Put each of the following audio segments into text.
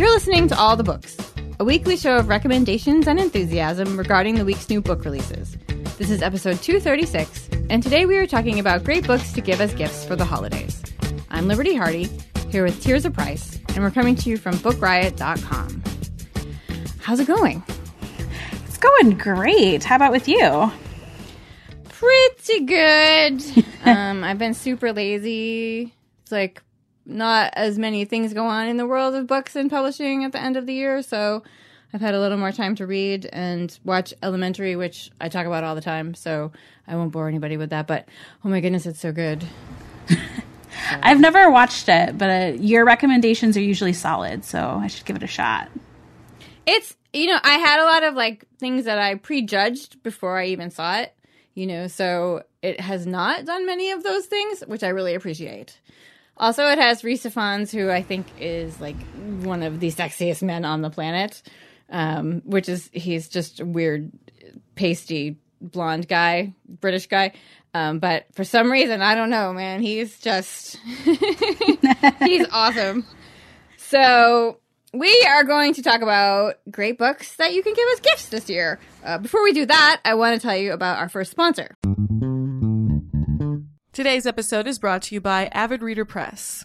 You're listening to All the Books, a weekly show of recommendations and enthusiasm regarding the week's new book releases. This is episode 236, and today we are talking about great books to give as gifts for the holidays. I'm Liberty Hardy, here with Tirzah Price, and we're coming to you from bookriot.com. How's it going? Going great. How about with you? Pretty good. um, I've been super lazy. It's like not as many things go on in the world of books and publishing at the end of the year, so I've had a little more time to read and watch Elementary, which I talk about all the time, so I won't bore anybody with that. But oh my goodness, it's so good. I've never watched it, but uh, your recommendations are usually solid, so I should give it a shot. It's you know I had a lot of like things that I prejudged before I even saw it, you know, so it has not done many of those things, which I really appreciate. Also, it has Rhys Ifans, who I think is like one of the sexiest men on the planet, um, which is he's just a weird, pasty blonde guy, British guy. Um, but for some reason, I don't know, man. He's just he's awesome. So we are going to talk about great books that you can give as gifts this year. Uh, before we do that, I want to tell you about our first sponsor. Today's episode is brought to you by Avid Reader Press.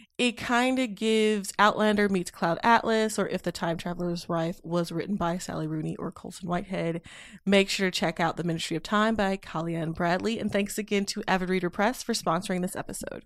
It kind of gives Outlander meets Cloud Atlas, or If the Time Traveler's Wife was written by Sally Rooney or Colson Whitehead. Make sure to check out The Ministry of Time by Kaliane Bradley. And thanks again to Avid Reader Press for sponsoring this episode.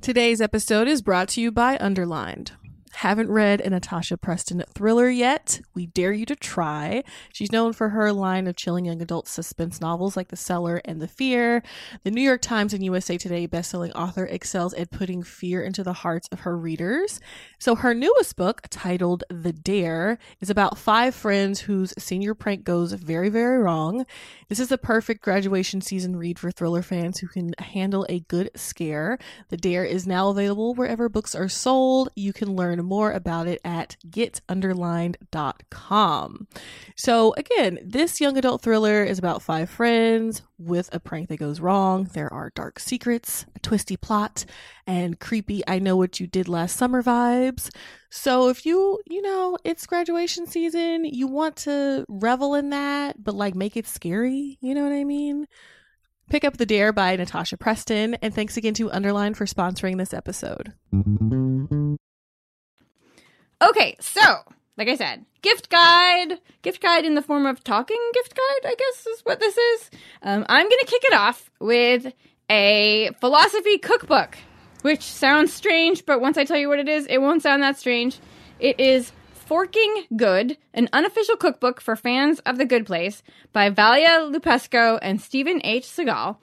Today's episode is brought to you by Underlined. Haven't read a Natasha Preston thriller yet? We dare you to try. She's known for her line of chilling young adult suspense novels like The Cellar and The Fear. The New York Times and USA Today bestselling author excels at putting fear into the hearts of her readers. So her newest book, titled The Dare, is about five friends whose senior prank goes very, very wrong. This is the perfect graduation season read for thriller fans who can handle a good scare. The Dare is now available wherever books are sold. You can learn more about it at getunderlined.com. So, again, this young adult thriller is about five friends with a prank that goes wrong. There are dark secrets, a twisty plot, and creepy I know what you did last summer vibes. So, if you, you know, it's graduation season, you want to revel in that, but like make it scary, you know what I mean? Pick up The Dare by Natasha Preston, and thanks again to Underline for sponsoring this episode. Okay, so like I said, gift guide, gift guide in the form of talking gift guide. I guess is what this is. Um, I'm gonna kick it off with a philosophy cookbook, which sounds strange, but once I tell you what it is, it won't sound that strange. It is Forking Good, an unofficial cookbook for fans of The Good Place by Valya Lupescu and Stephen H. Segal.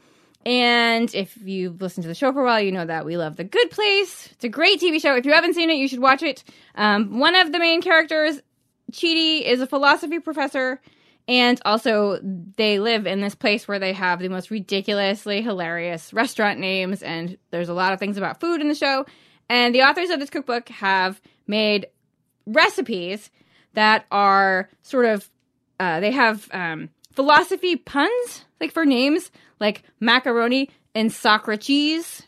And if you've listened to the show for a while, you know that we love The Good Place. It's a great TV show. If you haven't seen it, you should watch it. Um, one of the main characters, Chidi, is a philosophy professor, And also, they live in this place where they have the most ridiculously hilarious restaurant names, and there's a lot of things about food in the show. And the authors of this cookbook have made recipes that are sort of, uh, they have um, philosophy puns, like for names, like macaroni and cheese.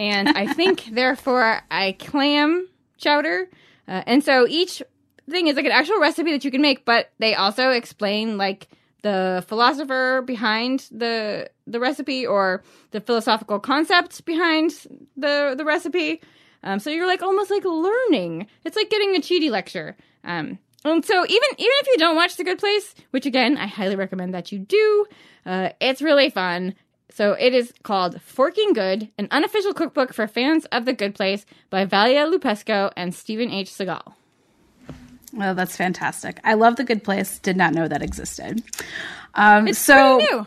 And I think, therefore, I clam chowder. Uh, and so each thing is like an actual recipe that you can make, but they also explain like the philosopher behind the the recipe or the philosophical concepts behind the the recipe. Um, so you're like almost like learning. It's like getting a Chidi lecture. Um, and so even even if you don't watch The Good Place, which again I highly recommend that you do, uh, it's really fun. So it is called Forking Good, an unofficial cookbook for fans of The Good Place by Valya Lupescu and Stephen H. Segal. Oh, that's fantastic. I love The Good Place. Did not know that existed. Um, it's so new.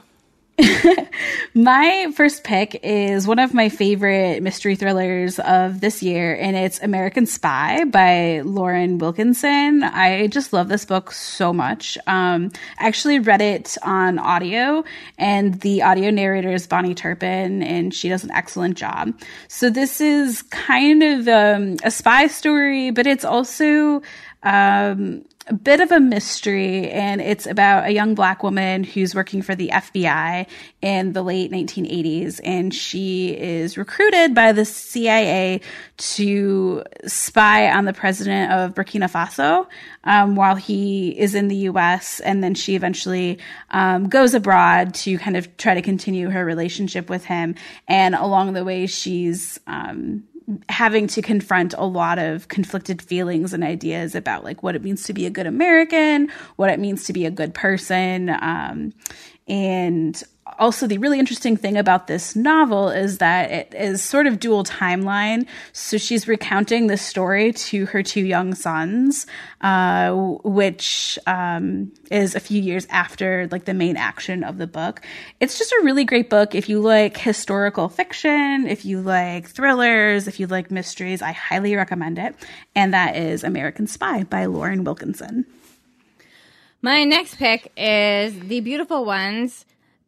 my first pick is one of my favorite mystery thrillers of this year, and it's American Spy by Lauren Wilkinson. I just love this book so much. Um, I actually read it on audio, and the audio narrator is Bonnie Turpin, and she does an excellent job. So this is kind of um, a spy story, but it's also um, a bit of a mystery, and it's about a young black woman who's working for the FBI in the late 1980s, and she is recruited by the CIA to spy on the president of Burkina Faso um, while he is in the U.S., and then she eventually um, goes abroad to kind of try to continue her relationship with him, and along the way, she's um, having to confront a lot of conflicted feelings and ideas about like what it means to be a good American, what it means to be a good person, um, and also the really interesting thing about this novel is that it is sort of dual timeline. So she's recounting the story to her two young sons uh, which um, is a few years after like the main action of the book. It's just a really great book. If you like historical fiction if you like thrillers if you like mysteries i highly recommend it. And that is american spy by lauren wilkinson. My next pick is the beautiful ones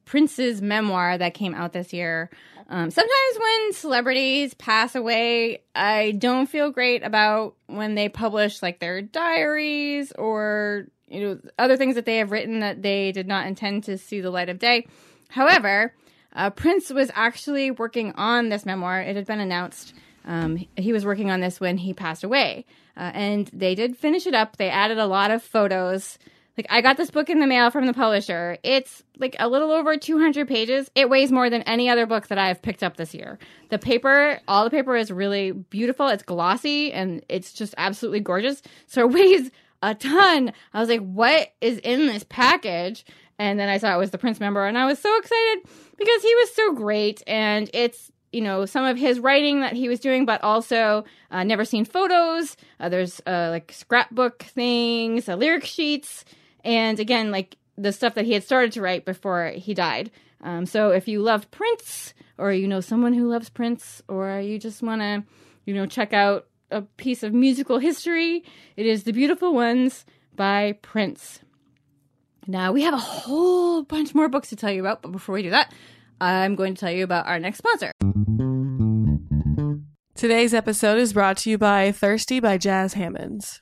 Prince's memoir that came out this year. Um, sometimes when celebrities pass away, I don't feel great about when they publish like their diaries or you know other things that they have written that they did not intend to see the light of day. However, uh, Prince was actually working on this memoir. It had been announced. Um, he was working on this when he passed away, uh, and they did finish it up. They added a lot of photos like I got this book in the mail from the publisher. It's like a little over 200 pages. It weighs more than any other book that I've picked up this year. The paper, all the paper is really beautiful. It's glossy and it's just absolutely gorgeous. So it weighs a ton. I was like, "What is in this package?" And then I saw it was the Prince member and I was so excited because he was so great and it's you know some of his writing that he was doing but also uh, never seen photos uh, there's uh, like scrapbook things uh, lyric sheets and again, like the stuff that he had started to write before he died. Um, so if you love Prince, or you know someone who loves Prince, or you just want to, you know, check out a piece of musical history, it is The Beautiful Ones by Prince. Now we have a whole bunch more books to tell you about, but before we do that, I'm going to tell you about our next sponsor. Today's episode is brought to you by Thirsty by Jas Hammonds.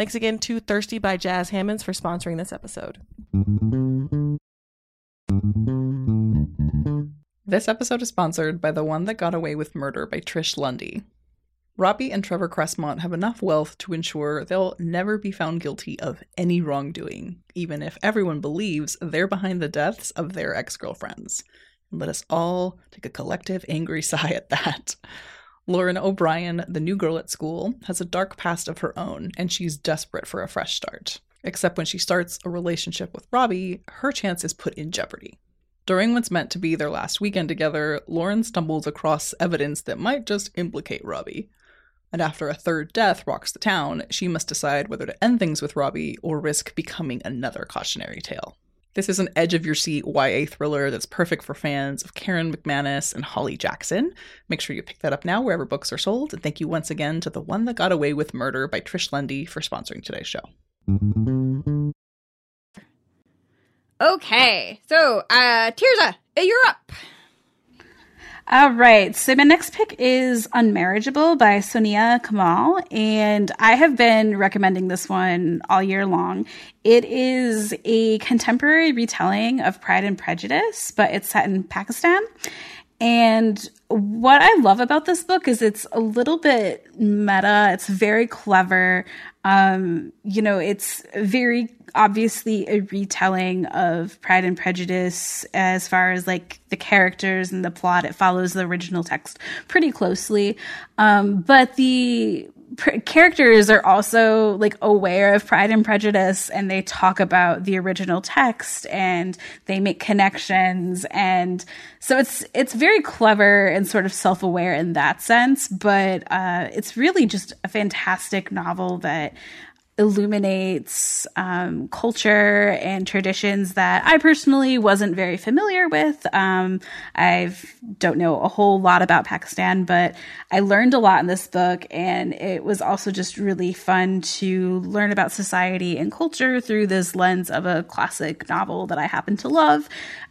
Thanks again to Thirsty by Jas Hammonds for sponsoring this episode. This episode is sponsored by The One That Got Away with Murder by Trish Lundy. Robbie and Trevor Cressmont have enough wealth to ensure they'll never be found guilty of any wrongdoing, even if everyone believes they're behind the deaths of their ex girlfriends. Let us all take a collective angry sigh at that. Lauren O'Brien, the new girl at school, has a dark past of her own, and she's desperate for a fresh start. Except when she starts a relationship with Robbie, her chance is put in jeopardy. During what's meant to be their last weekend together, Lauren stumbles across evidence that might just implicate Robbie. And after a third death rocks the town, she must decide whether to end things with Robbie or risk becoming another cautionary tale. This is an edge of your seat YA thriller that's perfect for fans of Karen McManus and Holly Jackson. Make sure you pick that up now wherever books are sold. And thank you once again to The One That Got Away with Murder by Trish Lundy for sponsoring today's show. Okay, so uh, Tirzah, you're up. All right. So my next pick is Unmarriageable by Soniah Kamal. And I have been recommending this one all year long. It is a contemporary retelling of Pride and Prejudice, but it's set in Pakistan. And what I love about this book is it's a little bit meta. It's very clever. Um, you know, it's very obviously a retelling of Pride and Prejudice as far as like the characters and the plot. It follows the original text pretty closely. Um, but the characters are also like aware of Pride and Prejudice and they talk about the original text and they make connections and so it's it's very clever and sort of self-aware in that sense but uh, it's really just a fantastic novel that illuminates um, culture and traditions that I personally wasn't very familiar with. Um, I don't know a whole lot about Pakistan, but I learned a lot in this book, and it was also just really fun to learn about society and culture through this lens of a classic novel that I happen to love.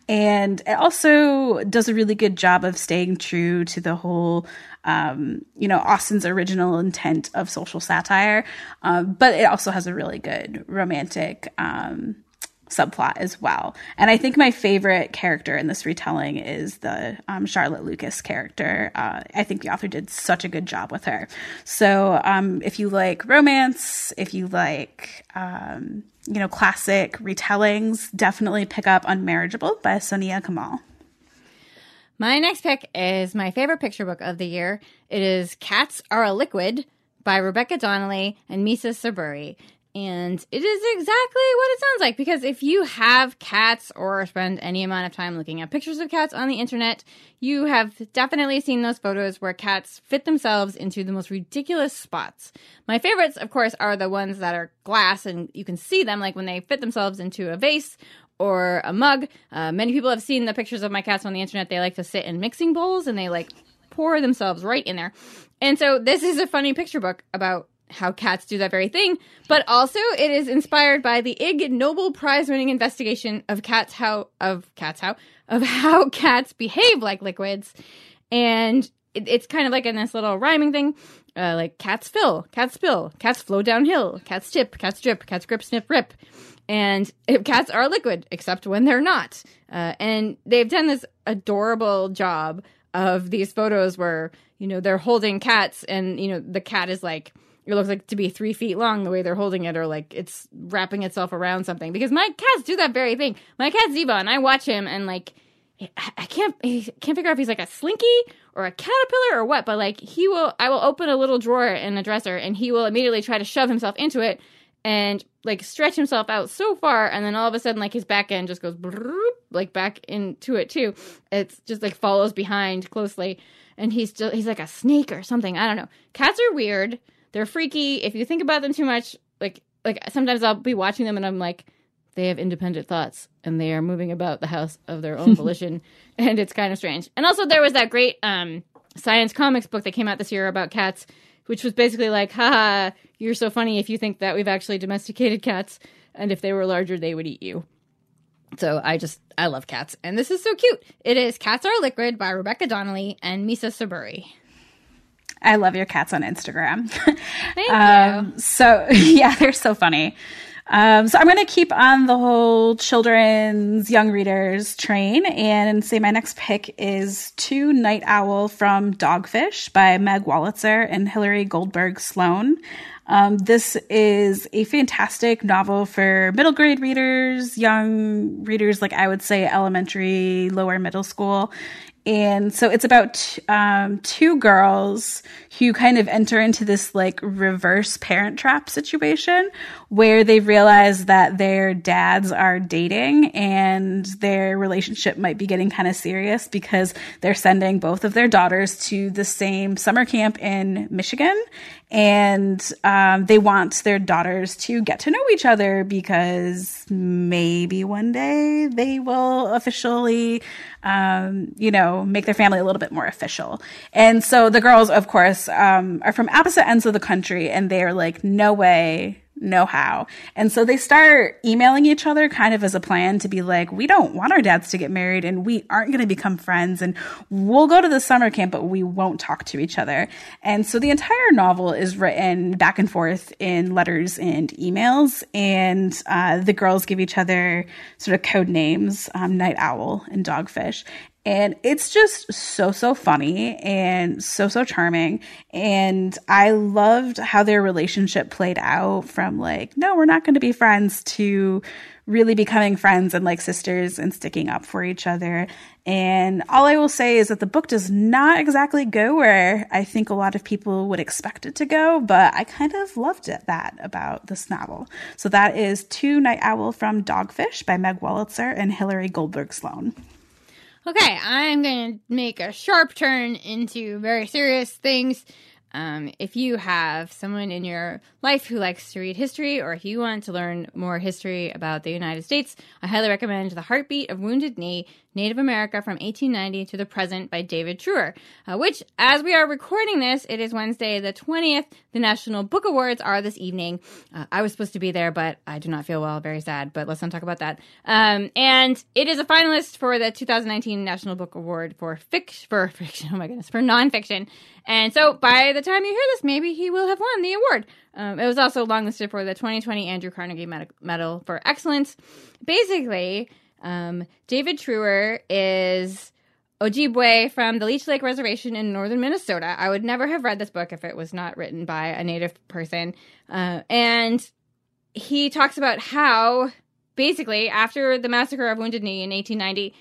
And it also does a really good job of staying true to the whole um, you know, Austen's original intent of social satire. Um, but it also has a really good romantic um, subplot as well. And I think my favorite character in this retelling is the um, Charlotte Lucas character. Uh, I think the author did such a good job with her. So um, if you like romance, if you like, um, you know, classic retellings, definitely pick up Unmarriageable by Soniah Kamal. My next pick is my favorite picture book of the year. It is Cats Are a Liquid by Rebecca Donnelly and Misa Saburi. And it is exactly what it sounds like because if you have cats or spend any amount of time looking at pictures of cats on the internet, you have definitely seen those photos where cats fit themselves into the most ridiculous spots. My favorites, of course, are the ones that are glass and you can see them, like when they fit themselves into a vase or a mug. Uh, many people have seen the pictures of my cats on the internet. They like to sit in mixing bowls and they like pour themselves right in there. And so this is a funny picture book about how cats do that very thing, but also it is inspired by the Ig Nobel Prize winning investigation of cats how of cats how of how cats behave like liquids. And it, it's kind of like in this little rhyming thing. Uh, like cats fill, cats spill, cats flow downhill, cats tip, cats drip, cats grip, snip, rip and cats are liquid except when they're not. Uh, and they've done this adorable job of these photos where you know they're holding cats and you know the cat is like it looks like to be three feet long the way they're holding it or like it's wrapping itself around something. Because my cats do that very thing. My cat ziva and i watch him and like i can't I can't figure out if he's like a slinky or a caterpillar or what but like he will i will open a little drawer in a dresser and he will immediately try to shove himself into it and like stretch himself out so far and then all of a sudden like his back end just goes like back into it too. It's just like follows behind closely and he's still he's like a snake or something. I don't know. Cats are weird. They're freaky. If you think about them too much like like sometimes i'll be watching them and i'm like they have independent thoughts and they are moving about the house of their own volition and it's kind of strange. And also there was that great um science comics book that came out this year about cats which was basically like, haha, you're so funny if you think that we've actually domesticated cats, and if they were larger, they would eat you. So I just, I love cats. And this is so cute. It is Cats Are Liquid by Rebecca Donnelly and Misa Saburi. I love your cats on Instagram. Thank um, you. So, yeah, they're so funny. Um, so I'm going to keep on the whole children's young readers train and say my next pick is To Night Owl from Dogfish by Meg Wolitzer and Hilary Goldberg Sloan. Um, this is a fantastic novel for middle grade readers, young readers, like I would say elementary, lower middle school. And so it's about um, two girls who kind of enter into this like reverse parent trap situation where they realize that their dads are dating and their relationship might be getting kind of serious because they're sending both of their daughters to the same summer camp in Michigan. And um, they want their daughters to get to know each other because maybe one day they will officially, um, you know, make their family a little bit more official. And so the girls, of course, um, are from opposite ends of the country and they're like, no way no how. And so they start emailing each other kind of as a plan to be like, we don't want our dads to get married and we aren't going to become friends and we'll go to the summer camp, but we won't talk to each other. And so the entire novel is written back and forth in letters and emails. And uh, the girls give each other sort of code names, um, Night Owl and Dogfish. And it's just so, so funny and so, so charming. And I loved how their relationship played out from like, no, we're not going to be friends to really becoming friends and like sisters and sticking up for each other. And all I will say is that the book does not exactly go where I think a lot of people would expect it to go, but I kind of loved it that about this novel. So that is To Night Owl from Dogfish by Meg Wolitzer and Hilary Goldberg Sloan. Okay, I'm going to make a sharp turn into very serious things. Um, if you have someone in your life who likes to read history, or if you want to learn more history about the United States, I highly recommend The Heartbeat of Wounded Knee Native America from 1890 to the Present by David Treuer, uh, which, as we are recording this, it is Wednesday the 20th. The National Book Awards are this evening. Uh, I was supposed to be there, but I do not feel well. Very sad, but let's not talk about that. Um, and it is a finalist for the 2019 National Book Award for fiction, for fiction, oh my goodness, for nonfiction. And so by the time you hear this, maybe he will have won the award. Um, it was also longlisted for the 2020 Andrew Carnegie Medal for Excellence. Basically, um, David Treuer is Ojibwe from the Leech Lake Reservation in northern Minnesota. I would never have read this book if it was not written by a native person. Uh, and he talks about how, basically, after the massacre of Wounded Knee in 1890,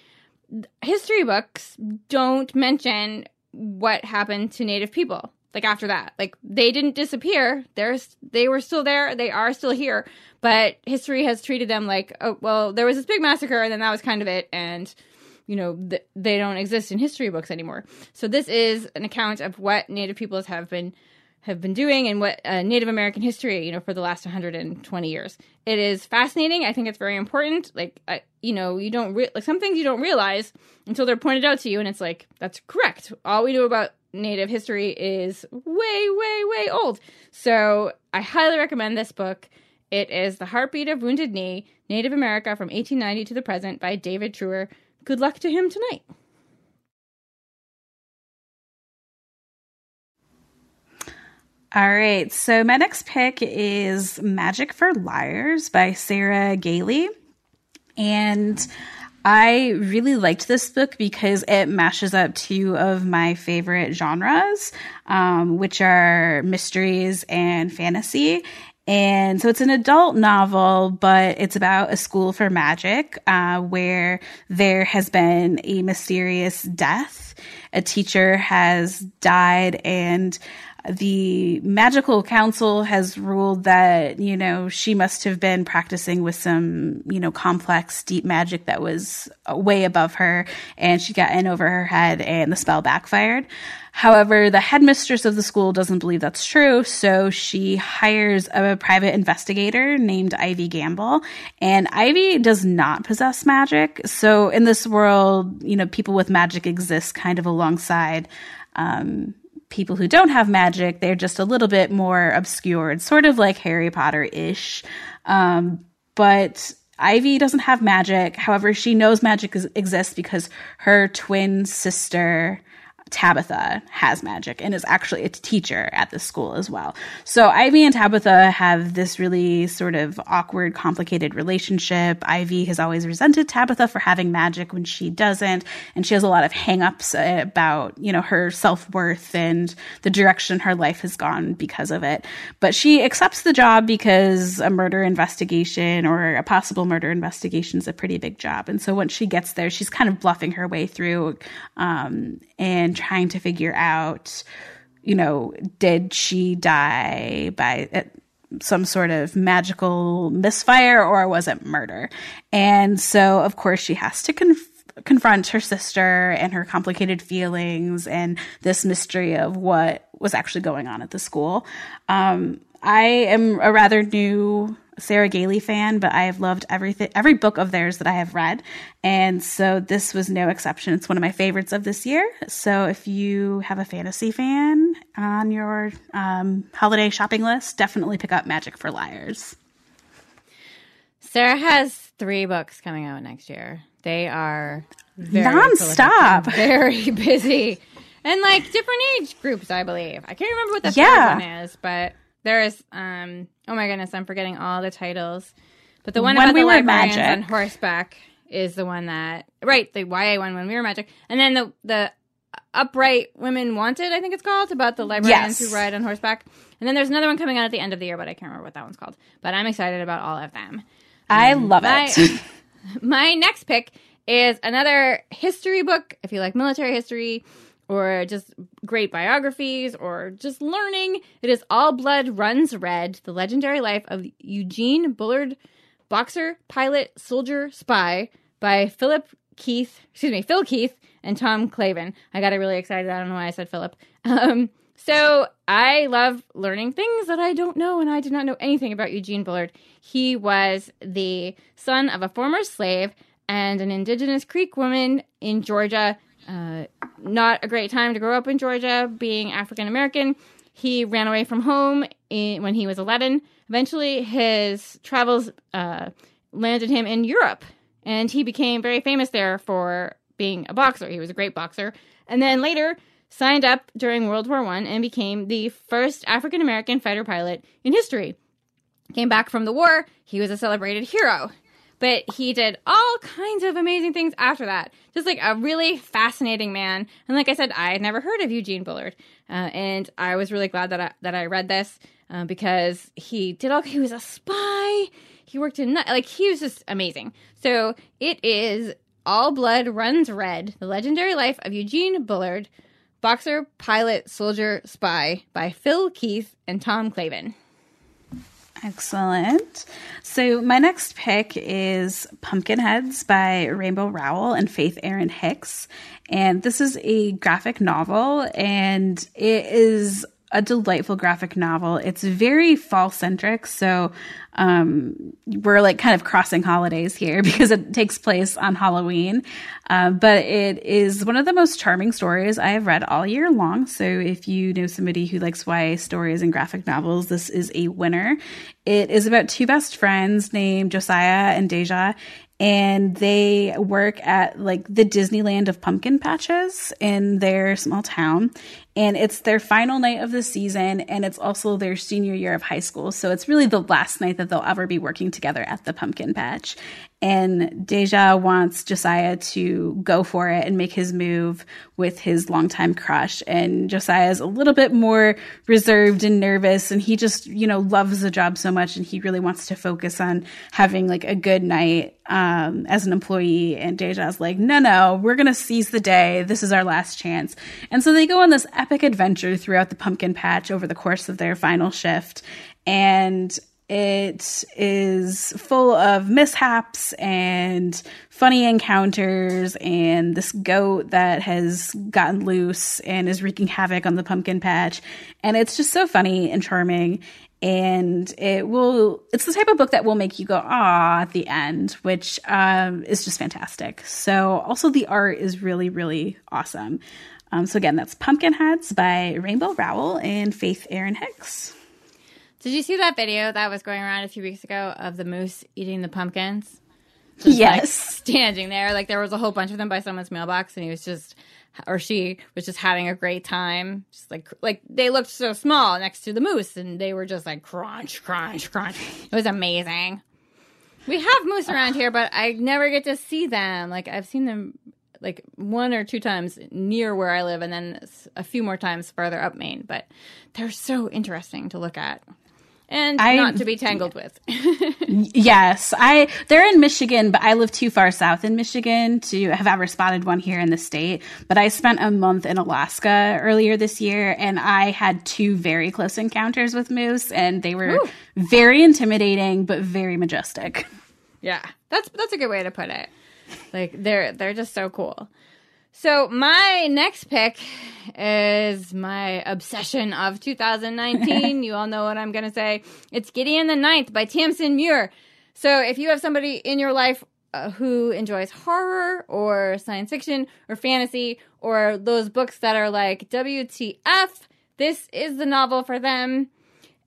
history books don't mention what happened to native people like after that. Like they didn't disappear. There's they were still there. They are still here. But history has treated them like oh well there was this big massacre and then that was kind of it. And you know th- they don't exist in history books anymore. So this is an account of what native peoples have been have been doing and what uh, native american history you know for the last 120 years. It is fascinating. I think it's very important. Like I, you know you don't re- like some things you don't realize until they're pointed out to you and it's like that's correct. All we know about native history is way way way old so i highly recommend this book it is The Heartbeat of Wounded Knee, Native America from 1890 to the Present by David Treuer. Good luck to him tonight. All right, so my next pick is Magic for Liars by Sarah Gailey. And I really liked this book because it mashes up two of my favorite genres, um, which are mysteries and fantasy. And so it's an adult novel, but it's about a school for magic uh, where there has been a mysterious death. A teacher has died, and the magical council has ruled that, you know, she must have been practicing with some, you know, complex, deep magic that was way above her, and she got in over her head, and the spell backfired. However, the headmistress of the school doesn't believe that's true, so she hires a private investigator named Ivy Gamble. And Ivy does not possess magic. So in this world, you know, people with magic exist kind of alongside um, people who don't have magic. They're just a little bit more obscured, sort of like Harry Potter ish. Um, but Ivy doesn't have magic. However, she knows magic is, exists because her twin sister Tabitha has magic and is actually a teacher at the school as well. So Ivy and Tabitha have this really sort of awkward, complicated relationship. Ivy has always resented Tabitha for having magic when she doesn't, and she has a lot of hangups about, you know, her self-worth and the direction her life has gone because of it. But she accepts the job because a murder investigation or a possible murder investigation is a pretty big job. And so once she gets there, she's kind of bluffing her way through um, and trying to figure out, you know, did she die by uh, some sort of magical misfire or was it murder? And so, of course, she has to conf- confront her sister and her complicated feelings and this mystery of what was actually going on at the school. Um, I am a rather new Sarah Gailey fan, but I have loved everything, every book of theirs that I have read. And so this was no exception. It's one of my favorites of this year. So if you have a fantasy fan on your um, holiday shopping list, definitely pick up Magic for Liars. Sarah has three books coming out next year. They are very nonstop, very busy, and like different age groups. I believe I can't remember what the yeah. third one is, but there's um oh my goodness, I'm forgetting all the titles. But the one when about we the librarians magic. on horseback is the one that right, the YA one when we were magic. And then the the Upright Women Wanted, I think it's called, about the librarians yes. who ride on horseback. And then there's another one coming out at the end of the year, but I can't remember what that one's called. But I'm excited about all of them. I um, love my, it. my next pick is another history book. If you like military history, or just great biographies or just learning. It is All Blood Runs Red The Legendary Life of Eugene Bullard, Boxer, Pilot, Soldier, Spy by Philip Keith, excuse me, Phil Keith and Tom Clavin. I got it really excited. I don't know why I said Philip. Um, so I love learning things that I don't know, and I did not know anything about Eugene Bullard. He was the son of a former slave and an indigenous Creek woman in Georgia uh, not a great time to grow up in Georgia, being African American. He ran away from home in, when he was 11. Eventually, his travels uh, landed him in Europe, and he became very famous there for being a boxer. He was a great boxer. And then later, signed up during World War One and became the first African American fighter pilot in history. Came back from the war, he was a celebrated hero. But he did all kinds of amazing things after that. Just like a really fascinating man. And like I said, I had never heard of Eugene Bullard, uh, and I was really glad that I, that I read this uh, because he did all. He was a spy. He worked in like he was just amazing. So it is All Blood Runs Red: The Legendary Life of Eugene Bullard, boxer, pilot, soldier, spy by Phil Keith and Tom Clavin. Excellent. So my next pick is Pumpkinheads by Rainbow Rowell and Faith Erin Hicks. And this is a graphic novel and it is a delightful graphic novel. It's very fall centric. So um, we're like kind of crossing holidays here because it takes place on Halloween. Uh, but it is one of the most charming stories I have read all year long. So if you know somebody who likes YA stories and graphic novels, this is a winner. It is about two best friends named Josiah and Deja, and they work at like the Disneyland of pumpkin patches in their small town. And it's their final night of the season, and it's also their senior year of high school. So it's really the last night that they'll ever be working together at the pumpkin patch. And Deja wants Josiah to go for it and make his move with his longtime crush. And Josiah is a little bit more reserved and nervous, and he just, you know, loves the job so much, and he really wants to focus on having like a good night um, as an employee. And Deja's like, no, no, we're going to seize the day. This is our last chance. And so they go on this epic adventure throughout the pumpkin patch over the course of their final shift. And it is full of mishaps and funny encounters and this goat that has gotten loose and is wreaking havoc on the pumpkin patch. And it's just so funny and charming. And it will, it's the type of book that will make you go, ah, at the end, which um, is just fantastic. So, also, the art is really, really awesome. Um, so again, that's Pumpkinheads by Rainbow Rowell and Faith Erin Hicks. Did you see that video that was going around a few weeks ago of the moose eating the pumpkins? Just yes. Like standing there. Like there was a whole bunch of them by someone's mailbox and he was just or she was just having a great time. Just like like they looked so small next to the moose, and they were just like crunch, crunch, crunch. It was amazing. We have moose around here, but I never get to see them. Like I've seen them like one or two times near where I live, and then a few more times further up Maine. But they're so interesting to look at and I, not to be tangled with. yes, I they're in Michigan, but I live too far south in Michigan to have ever spotted one here in the state. But I spent a month in Alaska earlier this year, and I had two very close encounters with moose, and they were Ooh. very intimidating but very majestic. Yeah, that's that's a good way to put it. Like they're they're just so cool. So my next pick is my obsession of 2019. you all know what I'm going to say. It's Gideon the Ninth by Tamsyn Muir. So if you have somebody in your life uh, who enjoys horror or science fiction or fantasy or those books that are like WTF, this is the novel for them.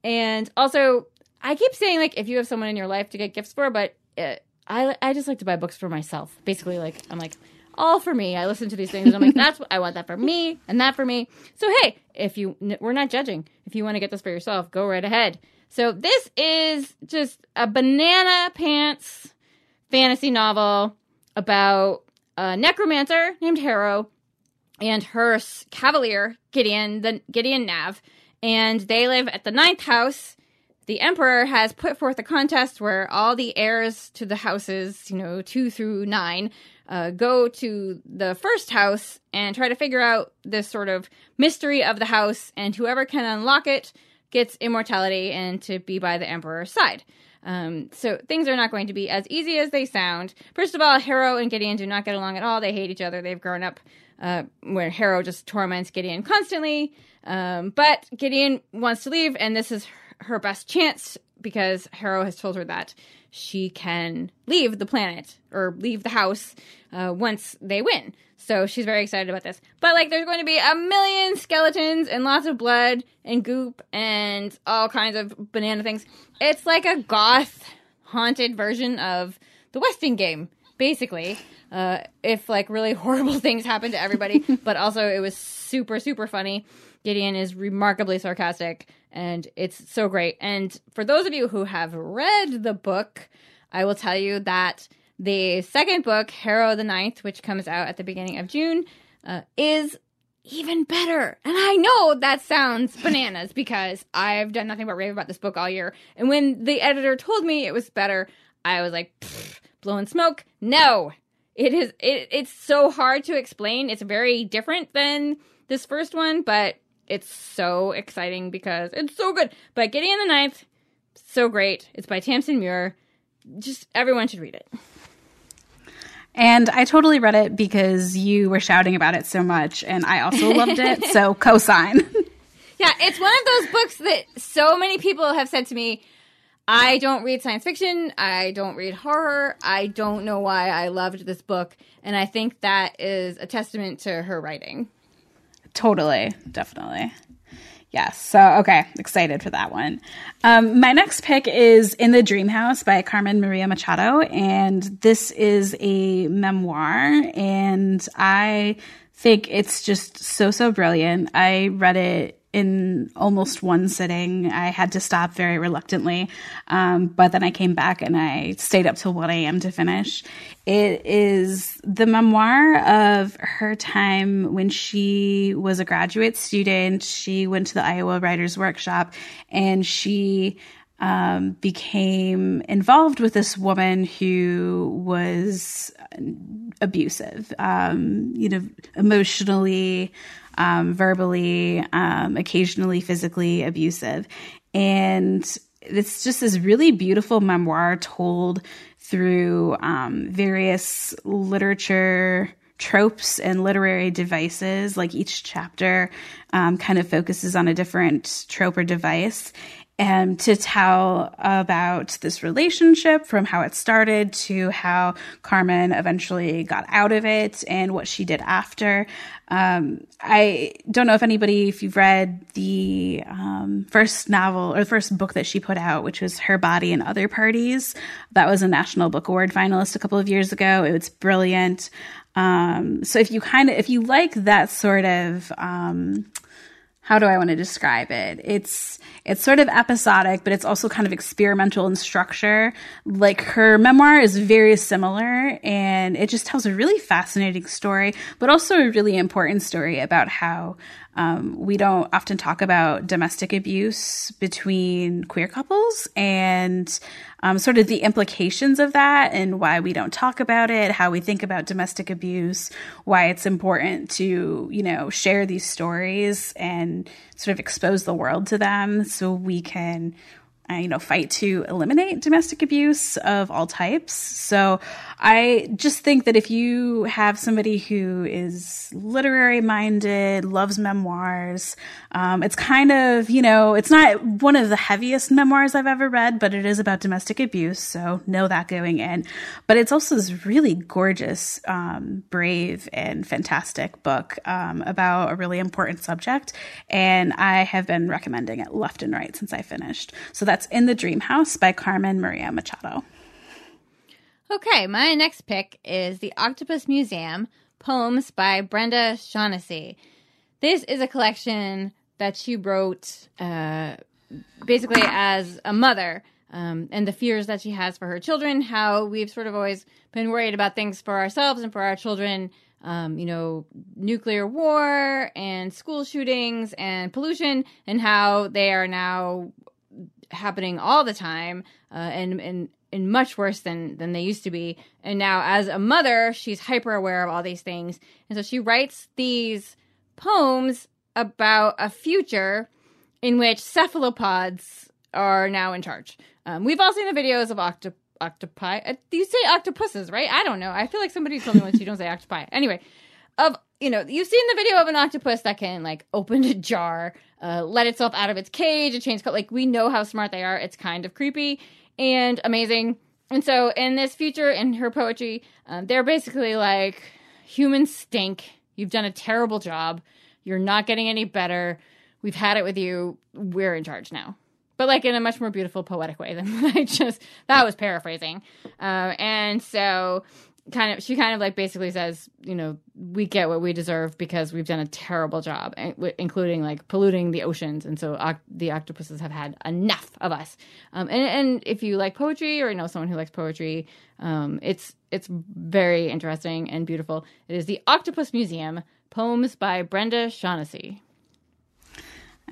And also, I keep saying like if you have someone in your life to get gifts for, but it, uh, I I just like to buy books for myself. Basically, like I'm like all for me. I listen to these things and I'm like, that's what I want that for me and that for me. So hey, if you we're not judging. If you want to get this for yourself, go right ahead. So this is just a banana pants fantasy novel about a necromancer named Harrow and her cavalier Gideon, the Gideon Nav, and they live at the ninth house. The emperor has put forth a contest where all the heirs to the houses, you know, two through nine, uh, go to the first house and try to figure out this sort of mystery of the house, and whoever can unlock it gets immortality and to be by the emperor's side. Um, so things are not going to be as easy as they sound. First of all, Harrow and Gideon do not get along at all. They hate each other. They've grown up uh, where Harrow just torments Gideon constantly. Um, but Gideon wants to leave, and this is her best chance because Harrow has told her that she can leave the planet or leave the house uh, once they win. So she's very excited about this. But like, there's going to be a million skeletons and lots of blood and goop and all kinds of banana things. It's like a goth haunted version of the Westing game, basically. Uh, if like really horrible things happen to everybody, but also it was super super funny. Gideon is remarkably sarcastic and it's so great. And for those of you who have read the book, I will tell you that the second book, Harrow the Ninth, which comes out at the beginning of June, uh, is even better. And I know that sounds bananas because I've done nothing but rave about this book all year. And when the editor told me it was better, I was like, blowing smoke. No, it is. It, it's so hard to explain. It's very different than this first one, but it's so exciting because it's so good. But Gideon the Ninth, so great. It's by Tamsyn Muir. Just everyone should read it. And I totally read it because you were shouting about it so much, and I also loved it. So cosign. yeah, it's one of those books that so many people have said to me. I don't read science fiction. I don't read horror. I don't know why I loved this book. And I think that is a testament to her writing. Totally. Definitely. Yes. So, okay. Excited for that one. Um, my next pick is In the Dream House by Carmen Maria Machado. And this is a memoir. And I think it's just so, so brilliant. I read it in almost one sitting. I had to stop very reluctantly, um, but then I came back and I stayed up till 1 a.m. to finish. It is the memoir of her time when she was a graduate student. She went to the Iowa Writers Workshop and she um, became involved with this woman who was abusive, um, you know, emotionally, um, verbally, um, occasionally physically abusive. And it's just this really beautiful memoir told through um, various literature tropes and literary devices. Like each chapter um, kind of focuses on a different trope or device and to tell about this relationship from how it started to how Carmen eventually got out of it and what she did after. Um, I don't know if anybody, if you've read the um, first novel or the first book that she put out, which was Her Body and Other Parties. That was a National Book Award finalist a couple of years ago. It was brilliant. Um, so if you kind of if you like that sort of um, how do I want to describe it? It's it's sort of episodic, but it's also kind of experimental in structure. Like her memoir is very similar, and it just tells a really fascinating story, but also a really important story about how um, we don't often talk about domestic abuse between queer couples and um, sort of the implications of that and why we don't talk about it, how we think about domestic abuse, why it's important to, you know, share these stories and sort of expose the world to them so we can you know, fight to eliminate domestic abuse of all types. So I just think that if you have somebody who is literary minded, loves memoirs, um, it's kind of, you know, it's not one of the heaviest memoirs I've ever read, but it is about domestic abuse. So know that going in. But it's also this really gorgeous, um, brave, and fantastic book um, about a really important subject. And I have been recommending it left and right since I finished. So that's In the Dream House by Carmen Maria Machado. Okay, my next pick is The Octopus Museum Poems by Brenda Shaughnessy. This is a collection that she wrote uh, basically as a mother um, and the fears that she has for her children, how we've sort of always been worried about things for ourselves and for our children. Um, you know, nuclear war and school shootings and pollution, and how they are now happening all the time uh, and and and much worse than than they used to be. And now, as a mother, she's hyper aware of all these things, and so she writes these poems about a future in which cephalopods are now in charge. Um, we've all seen the videos of octop- octopi. Uh, you say octopuses, right? I don't know. I feel like somebody told me once you don't say octopi. Anyway, of you know, you've seen the video of an octopus that can like open a jar, uh, let itself out of its cage, and change color. Like we know how smart they are. It's kind of creepy and amazing. And so in this future, in her poetry, um, they're basically like humans stink. You've done a terrible job. You're not getting any better. We've had it with you. We're in charge now. But like in a much more beautiful, poetic way than I just that was paraphrasing. Uh, and so kind of she kind of like basically says you know we get what we deserve because we've done a terrible job including like polluting the oceans and so oct- the octopuses have had enough of us. Um, and, and if you like poetry or know someone who likes poetry um, it's it's very interesting and beautiful. It is the octopus museum poems by brenda shaughnessy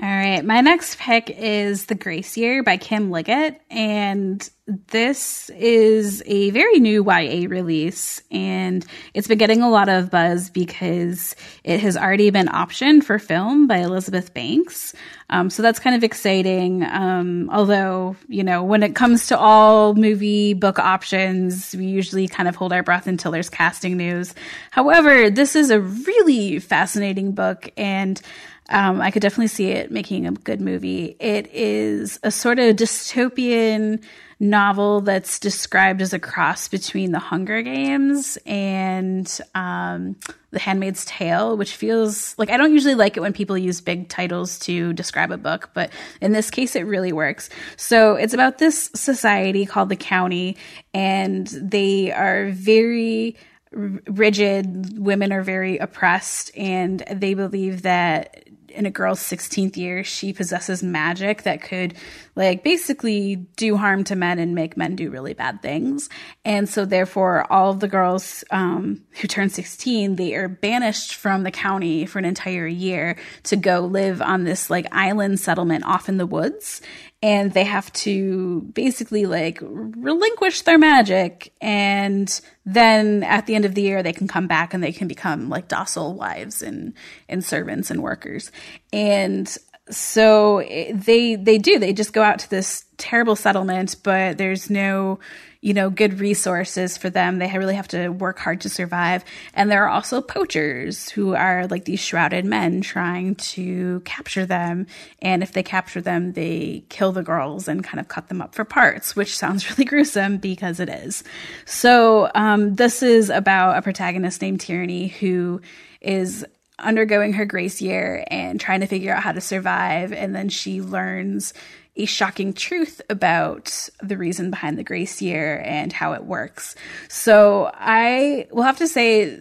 all right. My next pick is The Grace Year by Kim Liggett. And this is a very new YA release. And it's been getting a lot of buzz because it has already been optioned for film by Elizabeth Banks. Um, so that's kind of exciting. Um, although, you know, when it comes to all movie book options, we usually kind of hold our breath until there's casting news. However, this is a really fascinating book. And um, I could definitely see it making a good movie. It is a sort of dystopian novel that's described as a cross between The Hunger Games and um, The Handmaid's Tale, which feels like I don't usually like it when people use big titles to describe a book, but in this case, it really works. So it's about this society called the County, and they are very rigid women are very oppressed and they believe that in a girl's 16th year, she possesses magic that could, like, basically do harm to men and make men do really bad things. And so, therefore, all of the girls um, who turn 16, they are banished from the county for an entire year to go live on this, like, island settlement off in the woods and they have to basically like relinquish their magic and then at the end of the year they can come back and they can become like docile wives and and servants and workers. And so they they do. They just go out to this terrible settlement but there's no you know, good resources for them. They really have to work hard to survive. And there are also poachers who are like these shrouded men trying to capture them. And if they capture them, they kill the girls and kind of cut them up for parts, which sounds really gruesome because it is. So, um, this is about a protagonist named Tyranny who is undergoing her grace year and trying to figure out how to survive. And then she learns a shocking truth about the reason behind the grace year and how it works. So I will have to say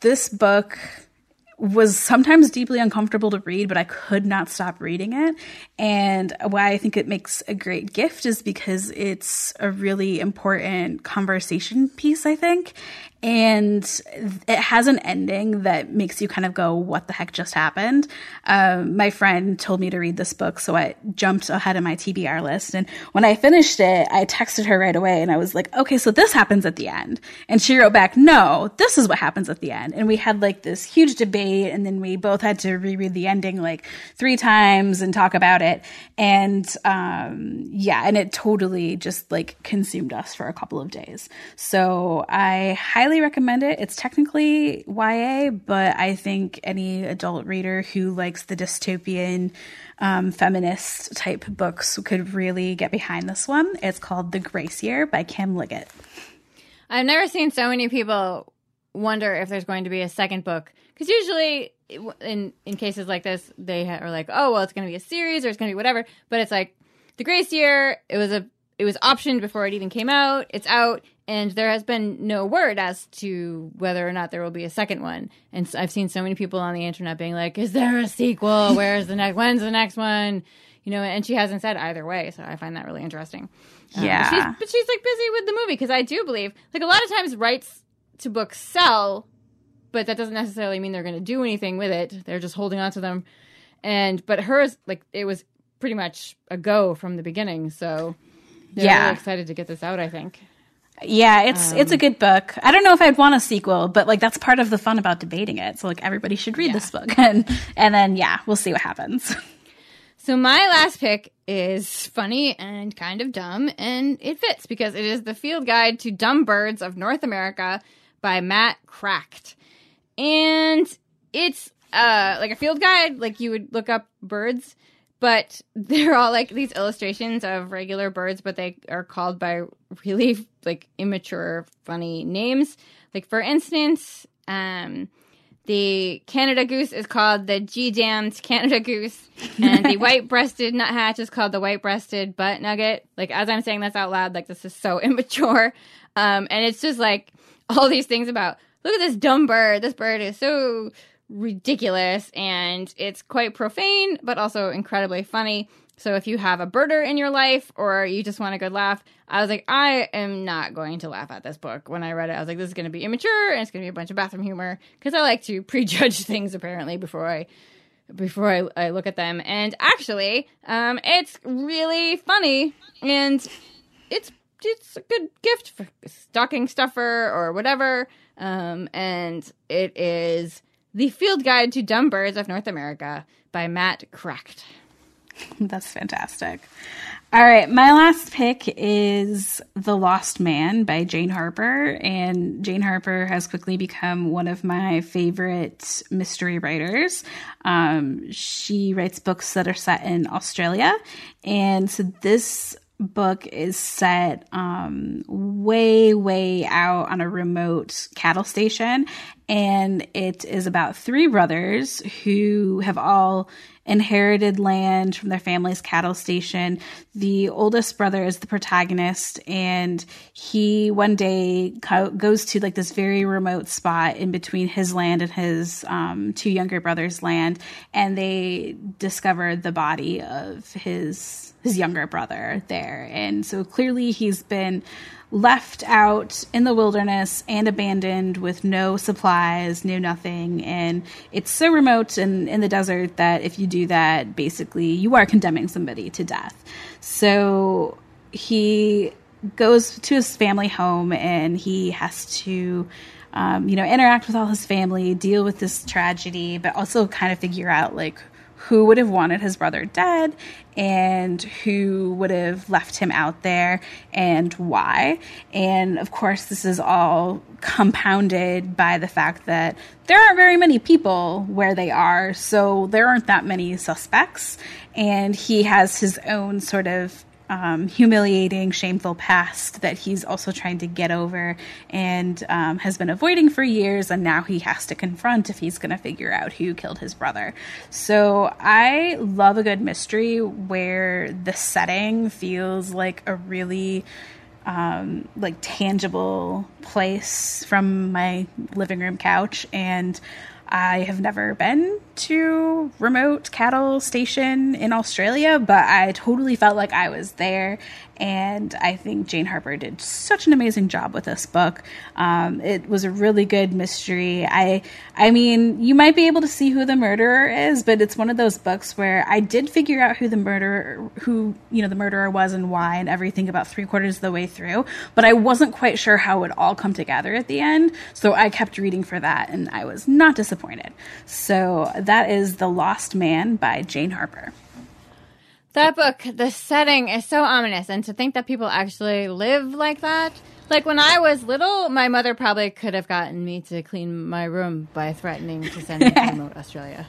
this book was sometimes deeply uncomfortable to read, but I could not stop reading it. And why I think it makes a great gift is because it's a really important conversation piece, I think and it has an ending that makes you kind of go, "What the heck just happened?" Um, my friend told me to read this book, so I jumped ahead of my TBR list. And when I finished it, I texted her right away, and I was like, "Okay, so this happens at the end." And she wrote back, "No, this is what happens at the end." And we had like this huge debate, and then we both had to reread the ending like three times and talk about it. And um, yeah, and it totally just like consumed us for a couple of days. So I highly highly recommend it. It's technically YA, but I think any adult reader who likes the dystopian um, feminist type books could really get behind this one. It's called The Grace Year by Kim Liggett. I've never seen so many people wonder if there's going to be a second book because usually in in cases like this they are like oh well it's going to be a series or it's going to be whatever but it's like the grace year it was a it was optioned before it even came out it's out and there has been no word as to whether or not there will be a second one. And I've seen so many people on the internet being like, "Is there a sequel? Where's the next? When's the next one?" You know, and she hasn't said either way, so I find that really interesting. Um, yeah, but she's, but she's like busy with the movie because I do believe, like a lot of times, rights to books sell, but that doesn't necessarily mean they're going to do anything with it. They're just holding on to them. And but hers, like it was pretty much a go from the beginning. So yeah, really excited to get this out. I think. Yeah, it's um, it's a um, good book. I don't know if I'd want a sequel, but like that's part of the fun about debating it. So like everybody should read yeah. this book, and and then yeah, we'll see what happens. So my last pick is funny and kind of dumb, and it fits because it is the Field Guide to Dumb Birds of North America by Matt Kracht, and it's uh like a field guide, like you would look up birds but they're all like these illustrations of regular birds, but they are called by really like immature, funny names. Like for instance, um, the Canada goose is called the G damned Canada goose, and the white breasted nuthatch is called the white breasted butt nugget. Like as I'm saying this out loud, like this is so immature, um, and it's just like all these things about look at this dumb bird. This bird is so ridiculous and it's quite profane, but also incredibly funny. So if you have a birder in your life or you just want a good laugh, I was like, I am not going to laugh at this book. When I read it, I was like, this is going to be immature and it's going to be a bunch of bathroom humor because I like to prejudge things apparently before I before I, I look at them. And actually, um, it's really funny and it's it's a good gift for stocking stuffer or whatever. Um, and it is the Field Guide to Dumb Birds of North America by Matt Kracht. That's fantastic. All right, my last pick is The Lost Man by Jane Harper. And Jane Harper has quickly become one of my favorite mystery writers. Um, she writes books that are set in Australia. And so this book is set um, way, way out on a remote cattle station. And it is about three brothers who have all inherited land from their family's cattle station. The oldest brother is the protagonist, and he one day co- goes to like this very remote spot in between his land and his um, two younger brothers' land, and they discover the body of his his younger brother there. And so clearly he's been left out in the wilderness and abandoned with no supplies, no nothing. And it's so remote and in the desert that if you do that, basically you are condemning somebody to death. So he goes to his family home and he has to. Um, you know, interact with all his family, deal with this tragedy, but also kind of figure out like who would have wanted his brother dead and who would have left him out there and why. And of course, this is all compounded by the fact that there aren't very many people where they are, so there aren't that many suspects. And he has his own sort of um, humiliating, shameful past that he's also trying to get over and um, has been avoiding for years, and now he has to confront if he's going to figure out who killed his brother. So I love a good mystery where the setting feels like a really um, like tangible place from my living room couch and I have never been to remote cattle station in Australia, but I totally felt like I was there. And I think Jane Harper did such an amazing job with this book. Um, it was a really good mystery. I, I mean, you might be able to see who the murderer is, but it's one of those books where I did figure out who the murderer, who you know the murderer was and why, and everything about three quarters of the way through. But I wasn't quite sure how it would all come together at the end, so I kept reading for that, and I was not disappointed. So that is The Lost Man by Jane Harper. That book, the setting is so ominous, and to think that people actually live like that. Like when I was little, my mother probably could have gotten me to clean my room by threatening to send me to remote Australia.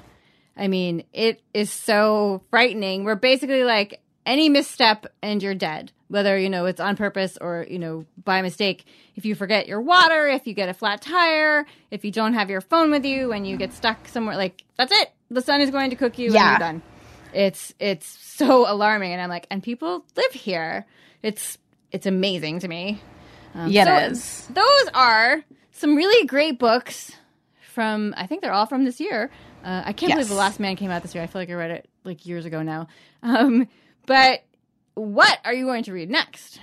I mean, it is so frightening. We're basically like any misstep and you're dead, whether you know it's on purpose or you know by mistake. If you forget your water, if you get a flat tire, if you don't have your phone with you and you get stuck somewhere, like that's it. The sun is going to cook you Yeah. and you're done. It's it's so alarming, and I'm like, and people live here. It's it's amazing to me. Um, Yeah, so it is. Those are some really great books from. I think they're all from this year. Uh, I can't believe the Last Man came out this year. I feel like I read it like years ago now. Um, but what are you going to read next?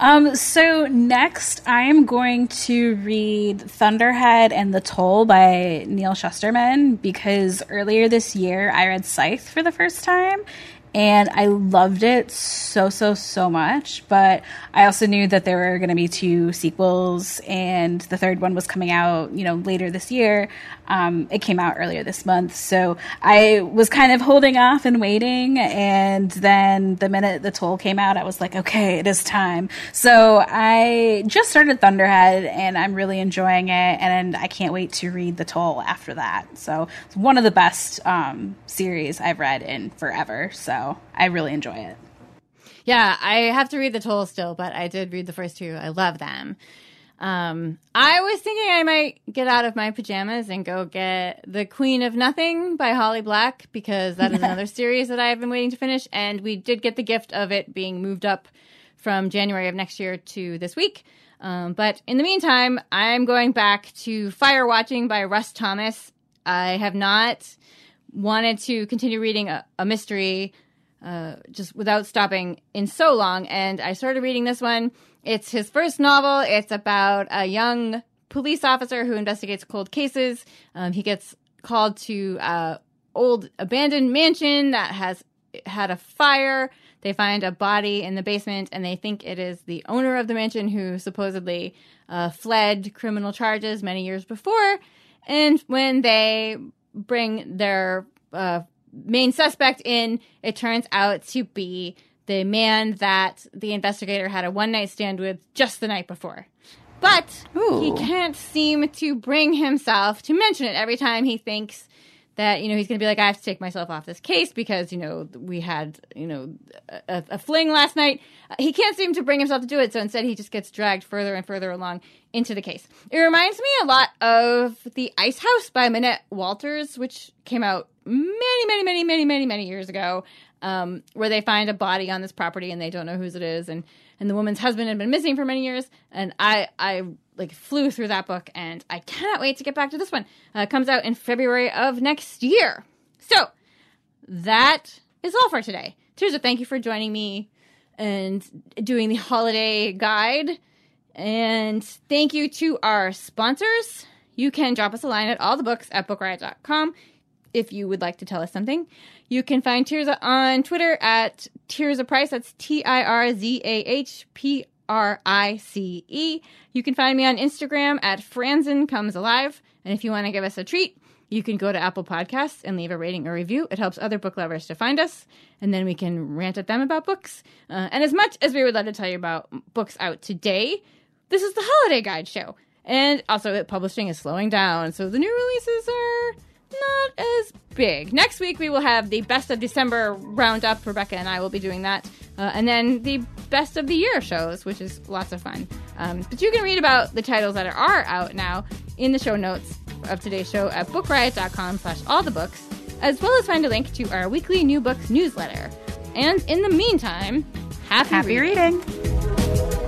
Um, so next I'm going to read Thunderhead and the Toll by Neal Shusterman because earlier this year I read Scythe for the first time and I loved it so so so much. But I also knew that there were going to be two sequels, and the third one was coming out, you know, later this year. Um, it came out earlier this month, so I was kind of holding off and waiting. And then the minute the toll came out, I was like, okay, it is time. So I just started Thunderhead, and I'm really enjoying it, and I can't wait to read the toll after that. So it's one of the best um, series I've read in forever. So I really enjoy it. Yeah, I have to read the toll still, but I did read the first two. I love them. Um, I was thinking I might get out of my pajamas and go get The Queen of Nothing by Holly Black because that is another series that I have been waiting to finish. And we did get the gift of it being moved up from January of next year to this week. Um, but in the meantime, I'm going back to Fire Watching by Russ Thomas. I have not wanted to continue reading a, a mystery uh, just without stopping in so long. And I started reading this one. It's his first novel. It's about a young police officer who investigates cold cases. Um, he gets called to a old abandoned mansion that has had a fire. They find a body in the basement, and they think it is the owner of the mansion who supposedly uh, fled criminal charges many years before. And when they bring their uh, main suspect in, it turns out to be the man that the investigator had a one night stand with just the night before. But he can't seem to bring himself to mention it every time he thinks that you know he's going to be like I have to take myself off this case because you know we had you know a, a fling last night. Uh, He can't seem to bring himself to do it, so instead he just gets dragged further and further along into the case. It reminds me a lot of The Ice House by Minette Walters, which came out many, many, many, many, many, many years ago, um, where they find a body on this property and they don't know whose it is, and and the woman's husband had been missing for many years, and I I like flew through that book, and I cannot wait to get back to this one. Uh, comes out in February of next year. So that is all for today. Tirzah, thank you for joining me and doing the holiday guide. And thank you to our sponsors. You can drop us a line at all the books at bookriot.com if you would like to tell us something. You can find Tirzah on Twitter at Tirzah Price. That's T I R Z A H P R I C E. You can find me on Instagram at Franzen Comes Alive. And if you want to give us a treat, you can go to Apple Podcasts and leave a rating or review. It helps other book lovers to find us, and then we can rant at them about books. Uh, and as much as we would love to tell you about books out today, this is the holiday guide show. And also, publishing is slowing down, so the new releases are not as big. Next week, we will have the best of December roundup. Rebecca and I will be doing that Uh, and then the best of the year shows, which is lots of fun. Um, but you can read about the titles that are out now in the show notes of today's show at bookriot.com slash all the books, as well as find a link to our weekly new books newsletter. And in the meantime, happy, Happy reading. reading.